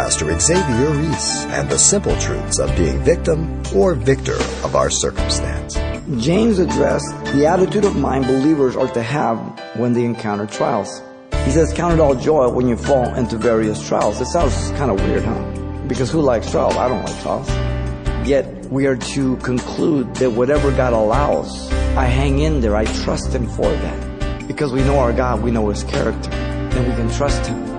Pastor Xavier Ries and the simple truths of being victim or victor of our circumstance. James addressed the attitude of mind believers are to have when they encounter trials. He says, Count it all joy when you fall into various trials. It sounds kind of weird, huh? Because who likes trials? I don't like trials. Yet we are to conclude that whatever God allows, I hang in there. I trust Him for that. Because we know our God, we know His character, and we can trust Him.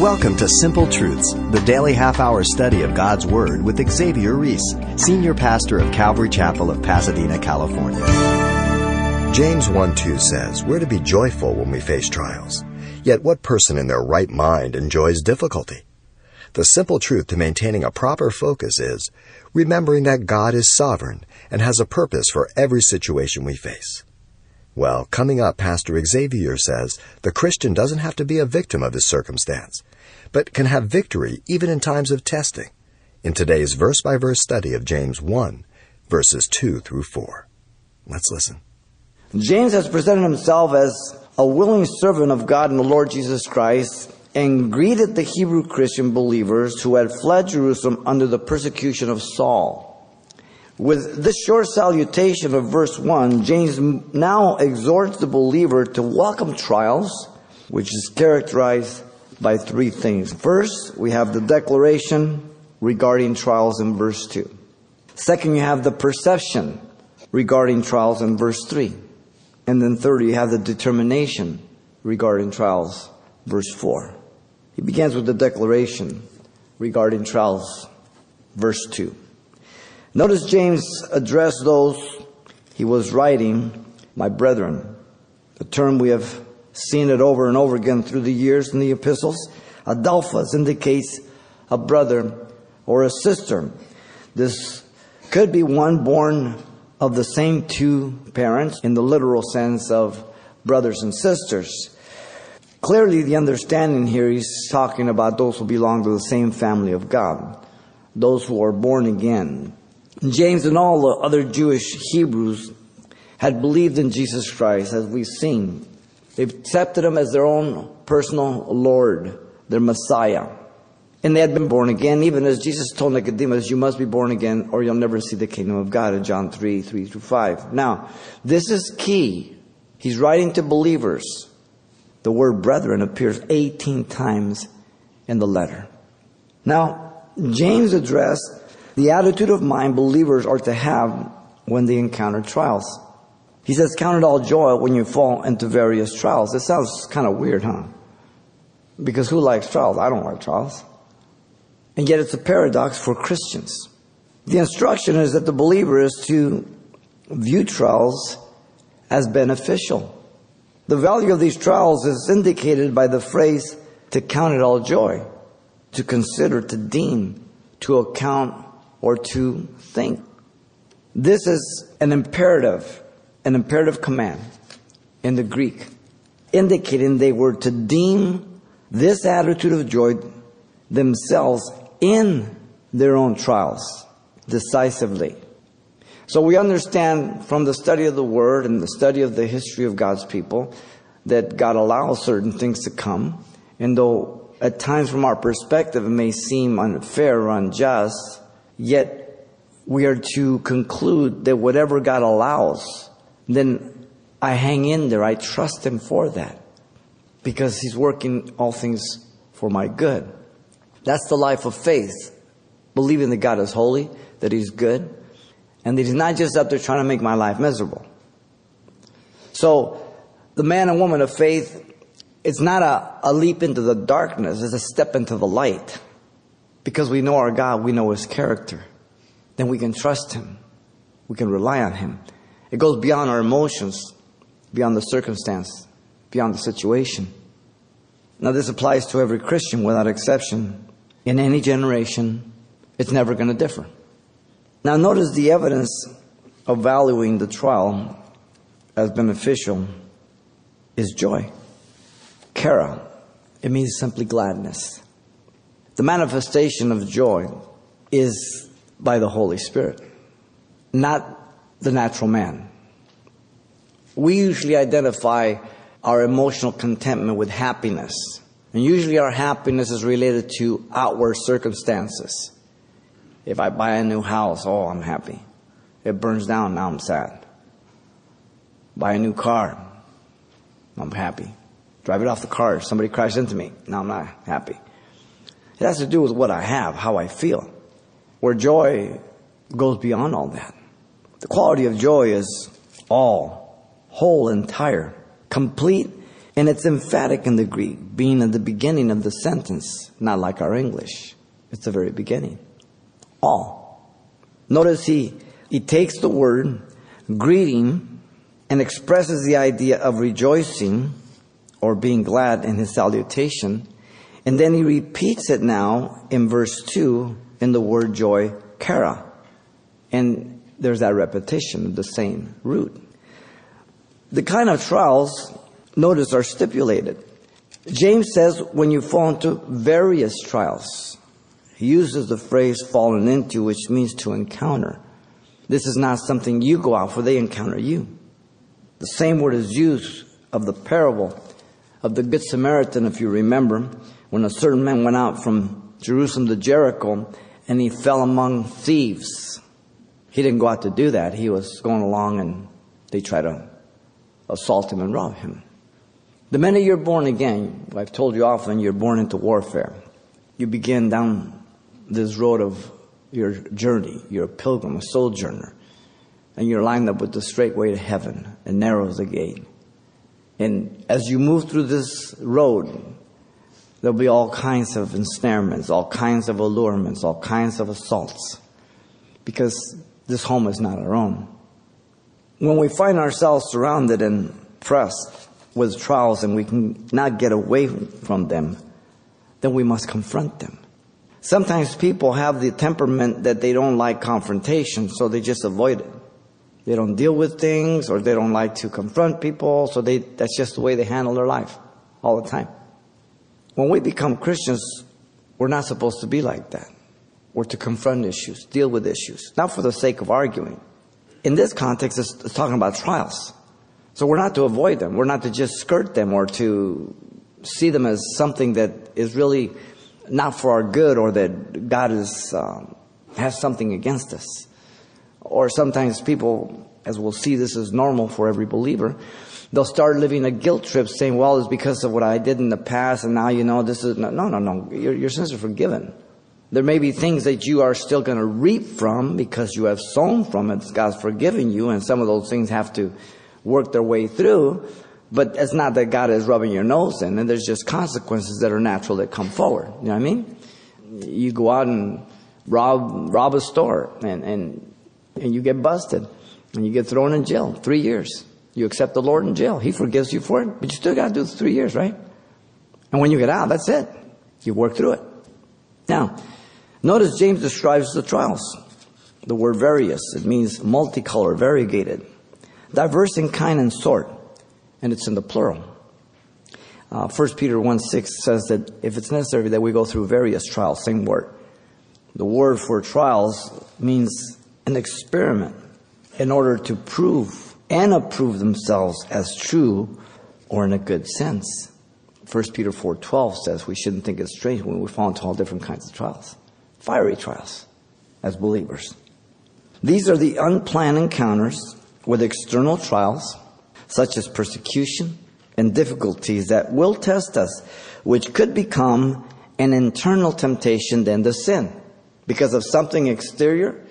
Welcome to Simple Truths, the daily half hour study of God's Word with Xavier Ries, Senior Pastor of Calvary Chapel of Pasadena, California. James 1 2 says, We're to be joyful when we face trials. Yet what person in their right mind enjoys difficulty? The simple truth to maintaining a proper focus is remembering that God is sovereign and has a purpose for every situation we face. Well, coming up, Pastor Xavier says the Christian doesn't have to be a victim of his circumstance, but can have victory even in times of testing. In today's verse by verse study of James 1, verses 2 through 4. Let's listen. James has presented himself as a willing servant of God and the Lord Jesus Christ and greeted the Hebrew Christian believers who had fled Jerusalem under the persecution of Saul. With this short salutation of verse 1, James now exhorts the believer to welcome trials, which is characterized by three things. First, we have the declaration regarding trials in verse 2. Second, you have the perception regarding trials in verse 3. And then third, you have the determination regarding trials, verse 4. He begins with the declaration regarding trials, verse 2. Notice James addressed those he was writing, my brethren. The term we have seen it over and over again through the years in the epistles. Adelphos indicates a brother or a sister. This could be one born of the same two parents in the literal sense of brothers and sisters. Clearly, the understanding here he's talking about those who belong to the same family of God, those who are born again, James and all the other Jewish Hebrews had believed in Jesus Christ, as we've seen. They accepted him as their own personal Lord, their Messiah. And they had been born again, even as Jesus told Nicodemus, you must be born again or you'll never see the kingdom of God in John 3, 3 through 5. Now, this is key. He's writing to believers. The word brethren appears 18 times in the letter. Now, James addressed the attitude of mind believers are to have when they encounter trials. He says, Count it all joy when you fall into various trials. It sounds kind of weird, huh? Because who likes trials? I don't like trials. And yet it's a paradox for Christians. The instruction is that the believer is to view trials as beneficial. The value of these trials is indicated by the phrase to count it all joy, to consider, to deem, to account or to think. This is an imperative, an imperative command in the Greek, indicating they were to deem this attitude of joy themselves in their own trials decisively. So we understand from the study of the Word and the study of the history of God's people that God allows certain things to come. And though at times from our perspective it may seem unfair or unjust, Yet we are to conclude that whatever God allows, then I hang in there. I trust Him for that because He's working all things for my good. That's the life of faith. Believing that God is holy, that He's good, and that He's not just up there trying to make my life miserable. So, the man and woman of faith, it's not a, a leap into the darkness, it's a step into the light. Because we know our God, we know His character. Then we can trust Him. We can rely on Him. It goes beyond our emotions, beyond the circumstance, beyond the situation. Now, this applies to every Christian without exception. In any generation, it's never going to differ. Now, notice the evidence of valuing the trial as beneficial is joy. Chara, it means simply gladness. The manifestation of joy is by the Holy Spirit, not the natural man. we usually identify our emotional contentment with happiness. And usually our happiness is related to outward circumstances. If I buy a new house, oh, I'm happy. It burns down, now I'm sad. Buy a new car, I'm happy. Drive it off the car, somebody crashed into me, now I'm not happy. It has to do with what I have, how I feel. Where joy goes beyond all that. The quality of joy is all, whole, entire, complete, and it's emphatic in the Greek, being at the beginning of the sentence, not like our English. It's the very beginning. All. Notice he, he takes the word greeting and expresses the idea of rejoicing or being glad in his salutation. And then he repeats it now in verse 2 in the word joy, chara. And there's that repetition of the same root. The kind of trials, notice, are stipulated. James says when you fall into various trials, he uses the phrase fallen into, which means to encounter. This is not something you go out for, they encounter you. The same word is used of the parable of the Good Samaritan, if you remember, when a certain man went out from Jerusalem to Jericho and he fell among thieves. He didn't go out to do that. He was going along and they tried to assault him and rob him. The minute you're born again, I've told you often, you're born into warfare. You begin down this road of your journey. You're a pilgrim, a sojourner. And you're lined up with the straight way to heaven and narrow is the gate. And as you move through this road, there'll be all kinds of ensnarements, all kinds of allurements, all kinds of assaults. Because this home is not our own. When we find ourselves surrounded and pressed with trials and we can not get away from them, then we must confront them. Sometimes people have the temperament that they don't like confrontation, so they just avoid it. They don't deal with things or they don't like to confront people, so they, that's just the way they handle their life all the time. When we become Christians, we're not supposed to be like that. We're to confront issues, deal with issues, not for the sake of arguing. In this context, it's, it's talking about trials. So we're not to avoid them. We're not to just skirt them or to see them as something that is really not for our good or that God is, um, has something against us. Or sometimes people, as we'll see, this is normal for every believer. They'll start living a guilt trip saying, well, it's because of what I did in the past and now you know this is, no, no, no, your, your sins are forgiven. There may be things that you are still going to reap from because you have sown from it. God's forgiven you and some of those things have to work their way through. But it's not that God is rubbing your nose in and there's just consequences that are natural that come forward. You know what I mean? You go out and rob, rob a store and, and, and you get busted and you get thrown in jail three years. You accept the Lord in jail. He forgives you for it, but you still got to do three years, right? And when you get out, that's it. You work through it. Now, Notice James describes the trials. The word various, it means multicolor, variegated, diverse in kind and sort, and it's in the plural. Uh, 1 Peter 1 6 says that if it's necessary that we go through various trials, same word. The word for trials means an experiment in order to prove and approve themselves as true or in a good sense. 1 Peter 4.12 says we shouldn't think it's strange when we fall into all different kinds of trials fiery trials as believers. These are the unplanned encounters with external trials, such as persecution and difficulties that will test us, which could become an internal temptation than the sin because of something exterior.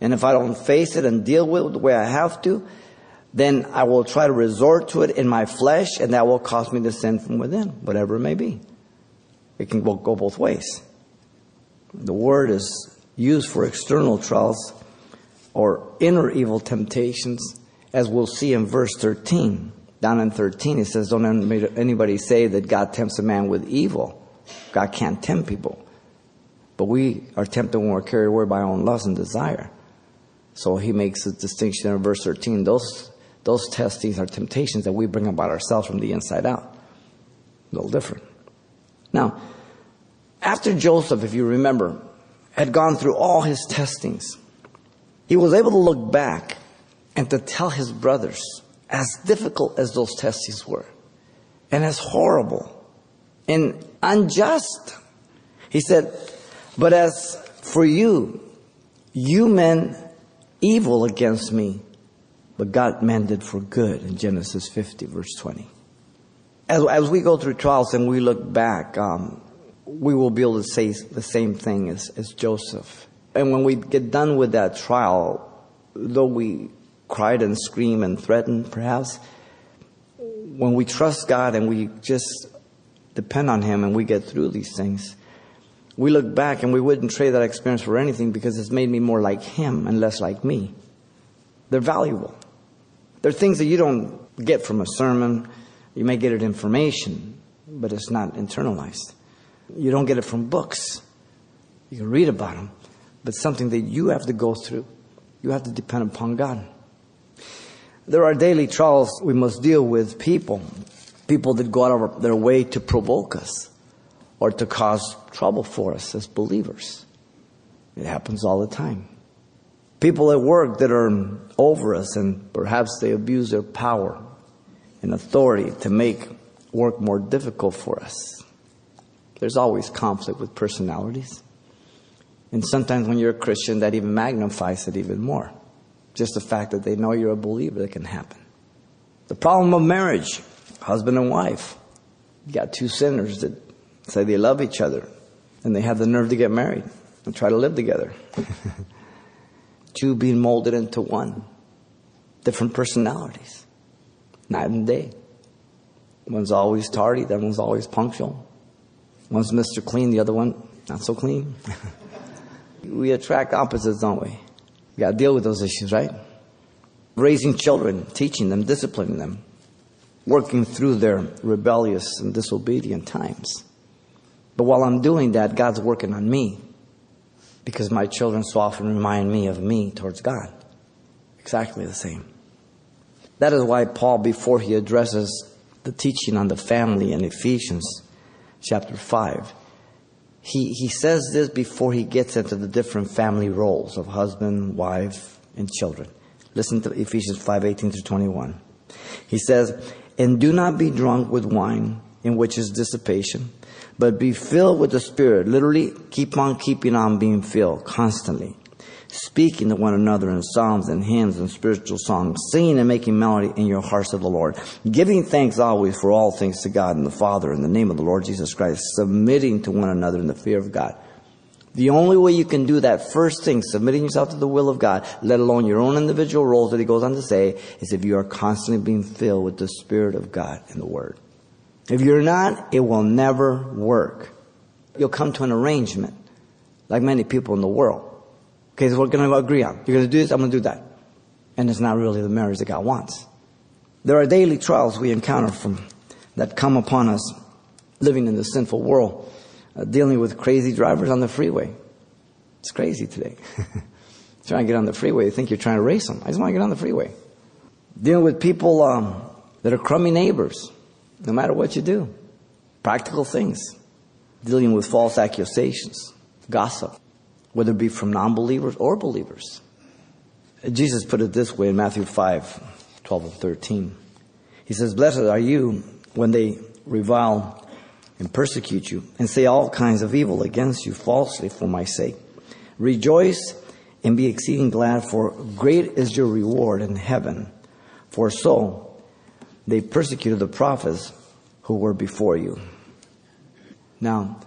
And if I don't face it and deal with it the way I have to, then I will try to resort to it in my flesh, and that will cause me to sin from within, whatever it may be. It can go both ways. The word is used for external trials or inner evil temptations, as we'll see in verse 13. Down in 13, it says, Don't anybody say that God tempts a man with evil. God can't tempt people. But we are tempted when we're carried away by our own lust and desire. So he makes a distinction in verse 13. Those, those testings are temptations that we bring about ourselves from the inside out. A little different. Now, after Joseph, if you remember, had gone through all his testings, he was able to look back and to tell his brothers as difficult as those testings were, and as horrible and unjust, he said, But as for you, you meant evil against me, but God meant it for good in Genesis 50, verse 20. As, as we go through trials and we look back, um, we will be able to say the same thing as, as Joseph. And when we get done with that trial, though we cried and screamed and threatened, perhaps, when we trust God and we just depend on Him and we get through these things, we look back and we wouldn't trade that experience for anything because it's made me more like Him and less like me. They're valuable. They're things that you don't get from a sermon. You may get it information, but it's not internalized. You don't get it from books. You can read about them, but something that you have to go through. You have to depend upon God. There are daily trials we must deal with people, people that go out of their way to provoke us or to cause trouble for us as believers. It happens all the time. People at work that are over us and perhaps they abuse their power and authority to make work more difficult for us. There's always conflict with personalities. And sometimes when you're a Christian, that even magnifies it even more. Just the fact that they know you're a believer, that can happen. The problem of marriage, husband and wife. You got two sinners that say they love each other and they have the nerve to get married and try to live together. two being molded into one. Different personalities. Night and day. One's always tardy, the one's always punctual. One's Mr. Clean, the other one not so clean. we attract opposites, don't we? We got to deal with those issues, right? Raising children, teaching them, disciplining them, working through their rebellious and disobedient times. But while I'm doing that, God's working on me because my children so often remind me of me towards God. Exactly the same. That is why Paul, before he addresses the teaching on the family in Ephesians, chapter 5. He, he says this before he gets into the different family roles of husband, wife, and children. Listen to Ephesians 5 18 through 21. He says, And do not be drunk with wine, in which is dissipation, but be filled with the Spirit. Literally, keep on keeping on being filled constantly speaking to one another in psalms and hymns and spiritual songs, singing and making melody in your hearts of the Lord, giving thanks always for all things to God and the Father in the name of the Lord Jesus Christ, submitting to one another in the fear of God. The only way you can do that first thing, submitting yourself to the will of God, let alone your own individual roles that he goes on to say, is if you are constantly being filled with the Spirit of God and the Word. If you're not, it will never work. You'll come to an arrangement, like many people in the world. Okay, so we're going to agree on. You're going to do this, I'm going to do that. And it's not really the marriage that God wants. There are daily trials we encounter from that come upon us living in the sinful world, uh, dealing with crazy drivers on the freeway. It's crazy today. trying to get on the freeway, you think you're trying to race them. I just want to get on the freeway. Dealing with people um, that are crummy neighbors, no matter what you do. Practical things. Dealing with false accusations, gossip whether it be from non believers or believers. Jesus put it this way in Matthew 5 12 and 13. He says, Blessed are you when they revile and persecute you and say all kinds of evil against you falsely for my sake. Rejoice and be exceeding glad, for great is your reward in heaven. For so they persecuted the prophets who were before you. Now,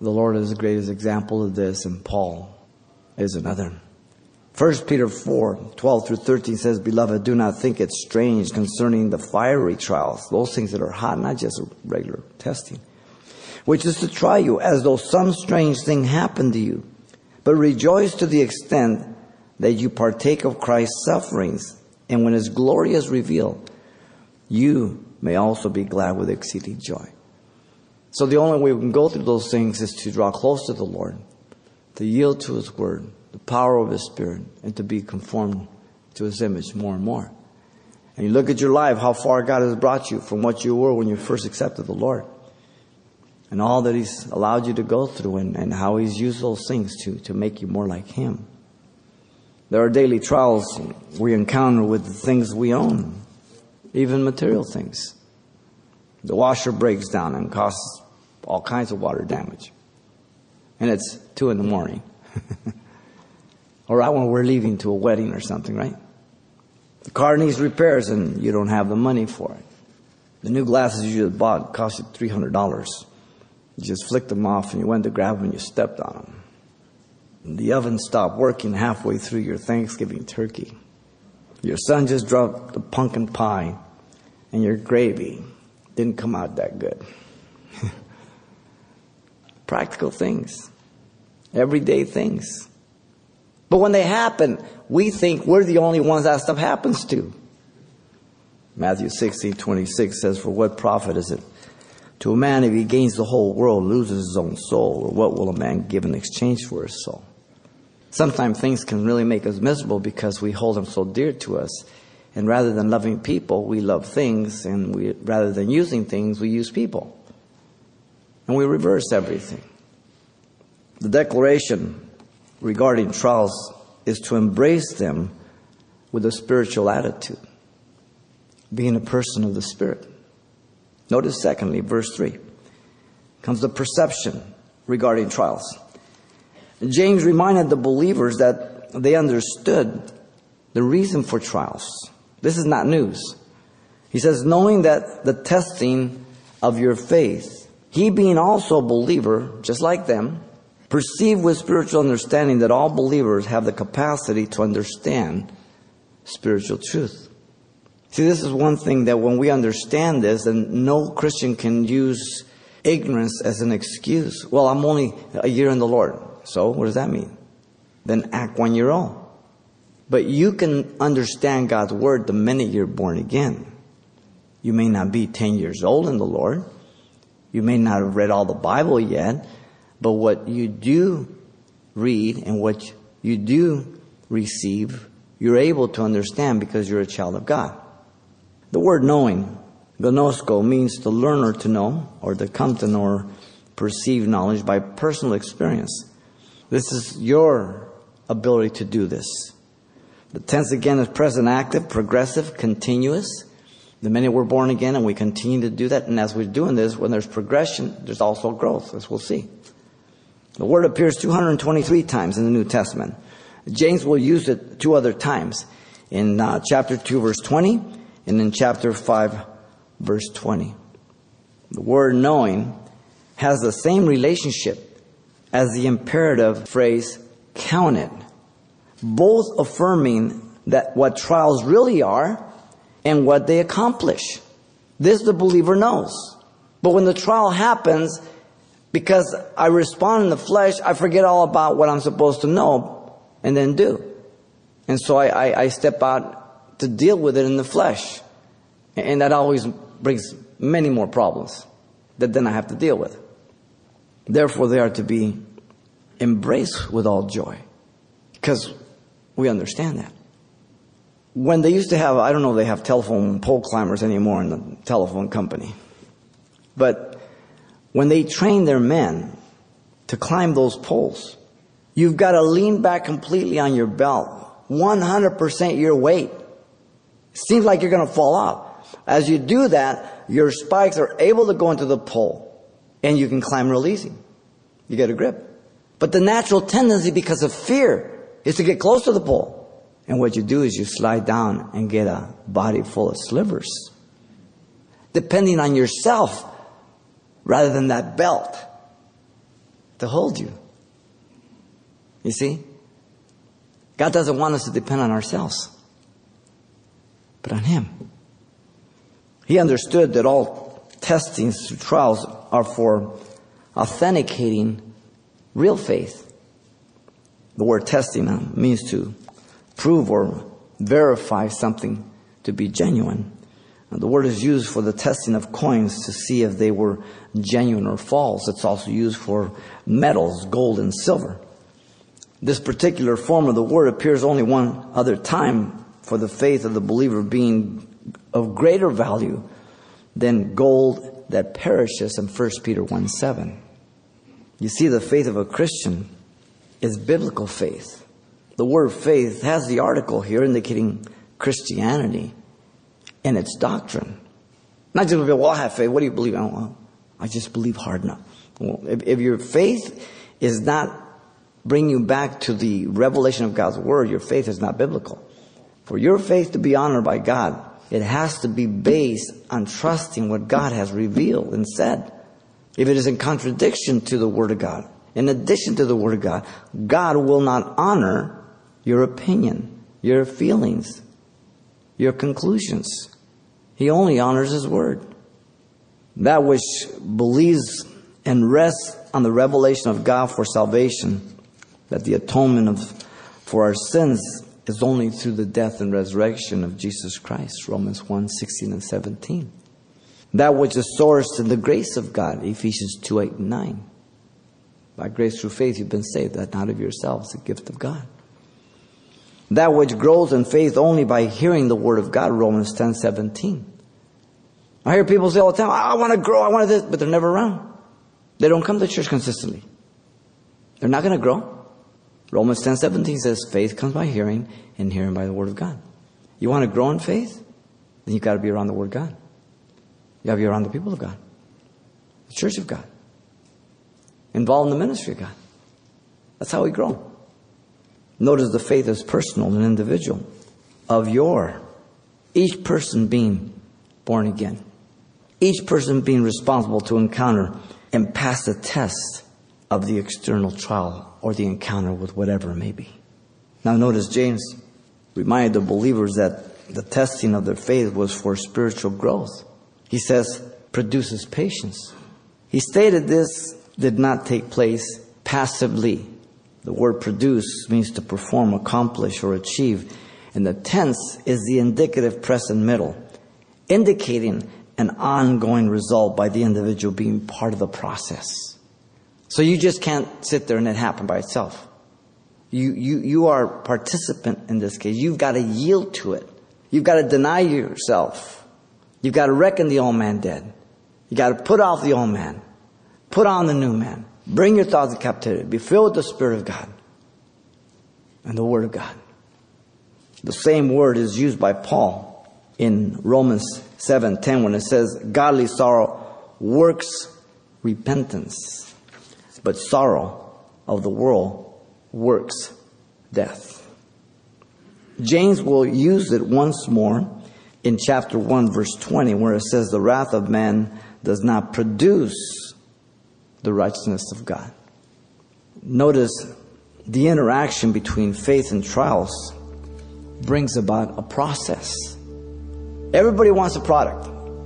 the Lord is the greatest example of this, and Paul is another. 1 Peter 4, 12 through 13 says, Beloved, do not think it strange concerning the fiery trials, those things that are hot, not just regular testing, which is to try you as though some strange thing happened to you. But rejoice to the extent that you partake of Christ's sufferings, and when his glory is revealed, you may also be glad with exceeding joy. So the only way we can go through those things is to draw close to the Lord, to yield to His Word, the power of His Spirit, and to be conformed to His image more and more. And you look at your life, how far God has brought you from what you were when you first accepted the Lord. And all that He's allowed you to go through and, and how He's used those things to, to make you more like Him. There are daily trials we encounter with the things we own even material things. The washer breaks down and causes all kinds of water damage. And it's two in the morning. or right when we're leaving to a wedding or something, right? The car needs repairs and you don't have the money for it. The new glasses you just bought cost you $300. You just flicked them off and you went to grab them and you stepped on them. And the oven stopped working halfway through your Thanksgiving turkey. Your son just dropped the pumpkin pie and your gravy didn't come out that good. Practical things. Everyday things. But when they happen, we think we're the only ones that stuff happens to. Matthew 16, 26 says, For what profit is it to a man if he gains the whole world, loses his own soul? Or what will a man give in exchange for his soul? Sometimes things can really make us miserable because we hold them so dear to us. And rather than loving people, we love things. And we, rather than using things, we use people. And we reverse everything. The declaration regarding trials is to embrace them with a spiritual attitude, being a person of the Spirit. Notice, secondly, verse 3 comes the perception regarding trials. James reminded the believers that they understood the reason for trials. This is not news. He says, knowing that the testing of your faith, he being also a believer, just like them, perceived with spiritual understanding that all believers have the capacity to understand spiritual truth. See, this is one thing that when we understand this, then no Christian can use ignorance as an excuse. Well, I'm only a year in the Lord. So, what does that mean? Then act when you're old. But you can understand God's word the minute you're born again. You may not be 10 years old in the Lord. You may not have read all the Bible yet. But what you do read and what you do receive, you're able to understand because you're a child of God. The word knowing, gnosko, means to learn or to know, or to come to know or perceive knowledge by personal experience. This is your ability to do this. The tense again is present active, progressive, continuous. The minute we're born again and we continue to do that, and as we're doing this, when there's progression, there's also growth, as we'll see. The word appears 223 times in the New Testament. James will use it two other times in uh, chapter 2, verse 20, and in chapter 5, verse 20. The word knowing has the same relationship as the imperative phrase counted, both affirming that what trials really are and what they accomplish. This the believer knows. But when the trial happens, because I respond in the flesh, I forget all about what I'm supposed to know and then do. And so I, I, I step out to deal with it in the flesh. And that always brings many more problems that then I have to deal with. Therefore, they are to be embraced with all joy because we understand that. When they used to have, I don't know, they have telephone pole climbers anymore in the telephone company. But when they train their men to climb those poles, you've got to lean back completely on your belt, 100% your weight. Seems like you're going to fall off. As you do that, your spikes are able to go into the pole and you can climb real easy. You get a grip. But the natural tendency because of fear is to get close to the pole. And what you do is you slide down and get a body full of slivers. Depending on yourself rather than that belt to hold you. You see? God doesn't want us to depend on ourselves, but on Him. He understood that all testings, trials are for authenticating real faith. The word testing means to prove or verify something to be genuine. The word is used for the testing of coins to see if they were genuine or false. It's also used for metals, gold and silver. This particular form of the word appears only one other time for the faith of the believer being of greater value than gold that perishes in 1 Peter 1 7. You see, the faith of a Christian is biblical faith. The word faith has the article here indicating Christianity. and its doctrine. Not just, well, I have faith. What do you believe? Oh, I, I just believe hard enough. Well, if, if your faith is not bringing you back to the revelation of God's word, your faith is not biblical. For your faith to be honored by God, it has to be based on trusting what God has revealed and said. If it is in contradiction to the Word of God, in addition to the Word of God, God will not honor your opinion, your feelings, your conclusions. He only honors His Word. That which believes and rests on the revelation of God for salvation, that the atonement of, for our sins is only through the death and resurrection of Jesus Christ, Romans 1 16 and 17. That which is sourced in the grace of God, Ephesians 2 8 and 9. By grace through faith you've been saved, that not of yourselves, a gift of God. That which grows in faith only by hearing the word of God, Romans 10 17. I hear people say all the time, I want to grow, I want to this, but they're never around. They don't come to church consistently. They're not going to grow. Romans 10 17 says, faith comes by hearing, and hearing by the Word of God. You want to grow in faith? Then you've got to be around the Word of God. You got to be around the people of God, the church of God, involved in the ministry of God. That's how we grow. Notice the faith is personal and individual, of your, each person being born again, each person being responsible to encounter and pass the test of the external trial or the encounter with whatever it may be. Now, notice James reminded the believers that the testing of their faith was for spiritual growth. He says, produces patience. He stated this did not take place passively. The word produce means to perform, accomplish, or achieve. And the tense is the indicative present middle, indicating an ongoing result by the individual being part of the process. So you just can't sit there and it happen by itself. You, you, you are participant in this case. You've got to yield to it. You've got to deny yourself. You've got to reckon the old man dead. You've got to put off the old man. Put on the new man. Bring your thoughts to captivity. Be filled with the Spirit of God and the Word of God. The same word is used by Paul in Romans 7:10 when it says godly sorrow works repentance but sorrow of the world works death. James will use it once more in chapter 1, verse 20, where it says, The wrath of man does not produce the righteousness of God. Notice the interaction between faith and trials brings about a process. Everybody wants a product,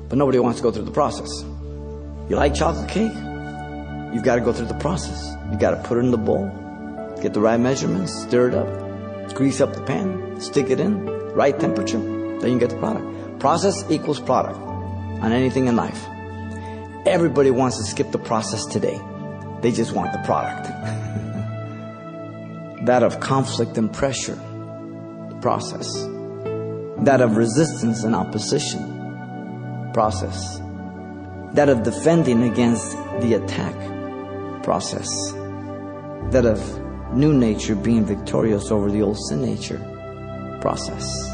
but nobody wants to go through the process. You like chocolate cake? You've got to go through the process. You've got to put it in the bowl, get the right measurements, stir it up, grease up the pan, stick it in, right temperature, then you get the product. Process equals product on anything in life. Everybody wants to skip the process today. They just want the product. that of conflict and pressure, the process. That of resistance and opposition, process. That of defending against the attack, process. That of new nature being victorious over the old sin nature process.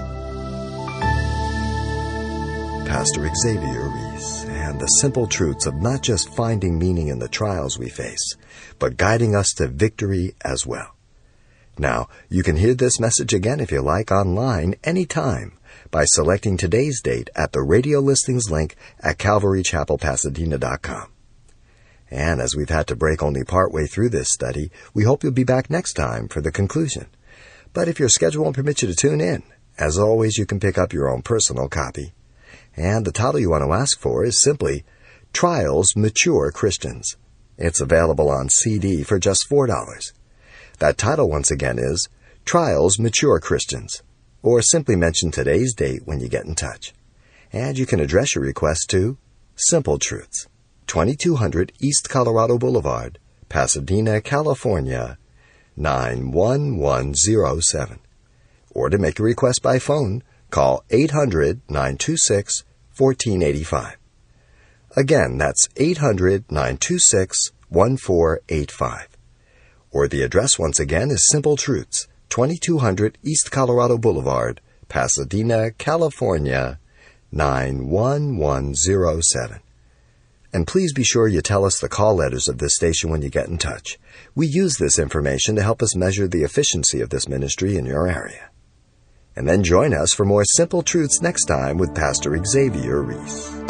Pastor Xavier Ries and the simple truths of not just finding meaning in the trials we face, but guiding us to victory as well. Now, you can hear this message again if you like online anytime by selecting today's date at the radio listings link at calvarychapelpasadena.com. And as we've had to break only partway through this study, we hope you'll be back next time for the conclusion. But if your schedule won't permit you to tune in, as always, you can pick up your own personal copy. And the title you want to ask for is simply Trials Mature Christians. It's available on CD for just $4. That title once again is Trials Mature Christians, or simply mention today's date when you get in touch. And you can address your request to Simple Truths. 2200 East Colorado Boulevard, Pasadena, California, 91107. Or to make a request by phone, call 800 926 1485. Again, that's 800 926 1485. Or the address once again is Simple Truths, 2200 East Colorado Boulevard, Pasadena, California, 9107. And please be sure you tell us the call letters of this station when you get in touch. We use this information to help us measure the efficiency of this ministry in your area. And then join us for more simple truths next time with Pastor Xavier Ries.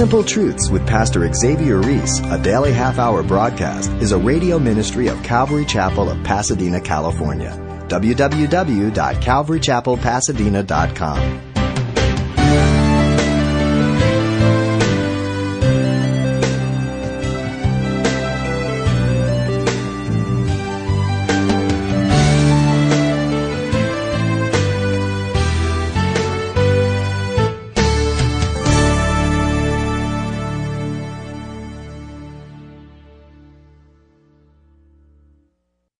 Simple Truths with Pastor Xavier Ries, a daily half hour broadcast, is a radio ministry of Calvary Chapel of Pasadena, California. www.calvarychapelpasadena.com.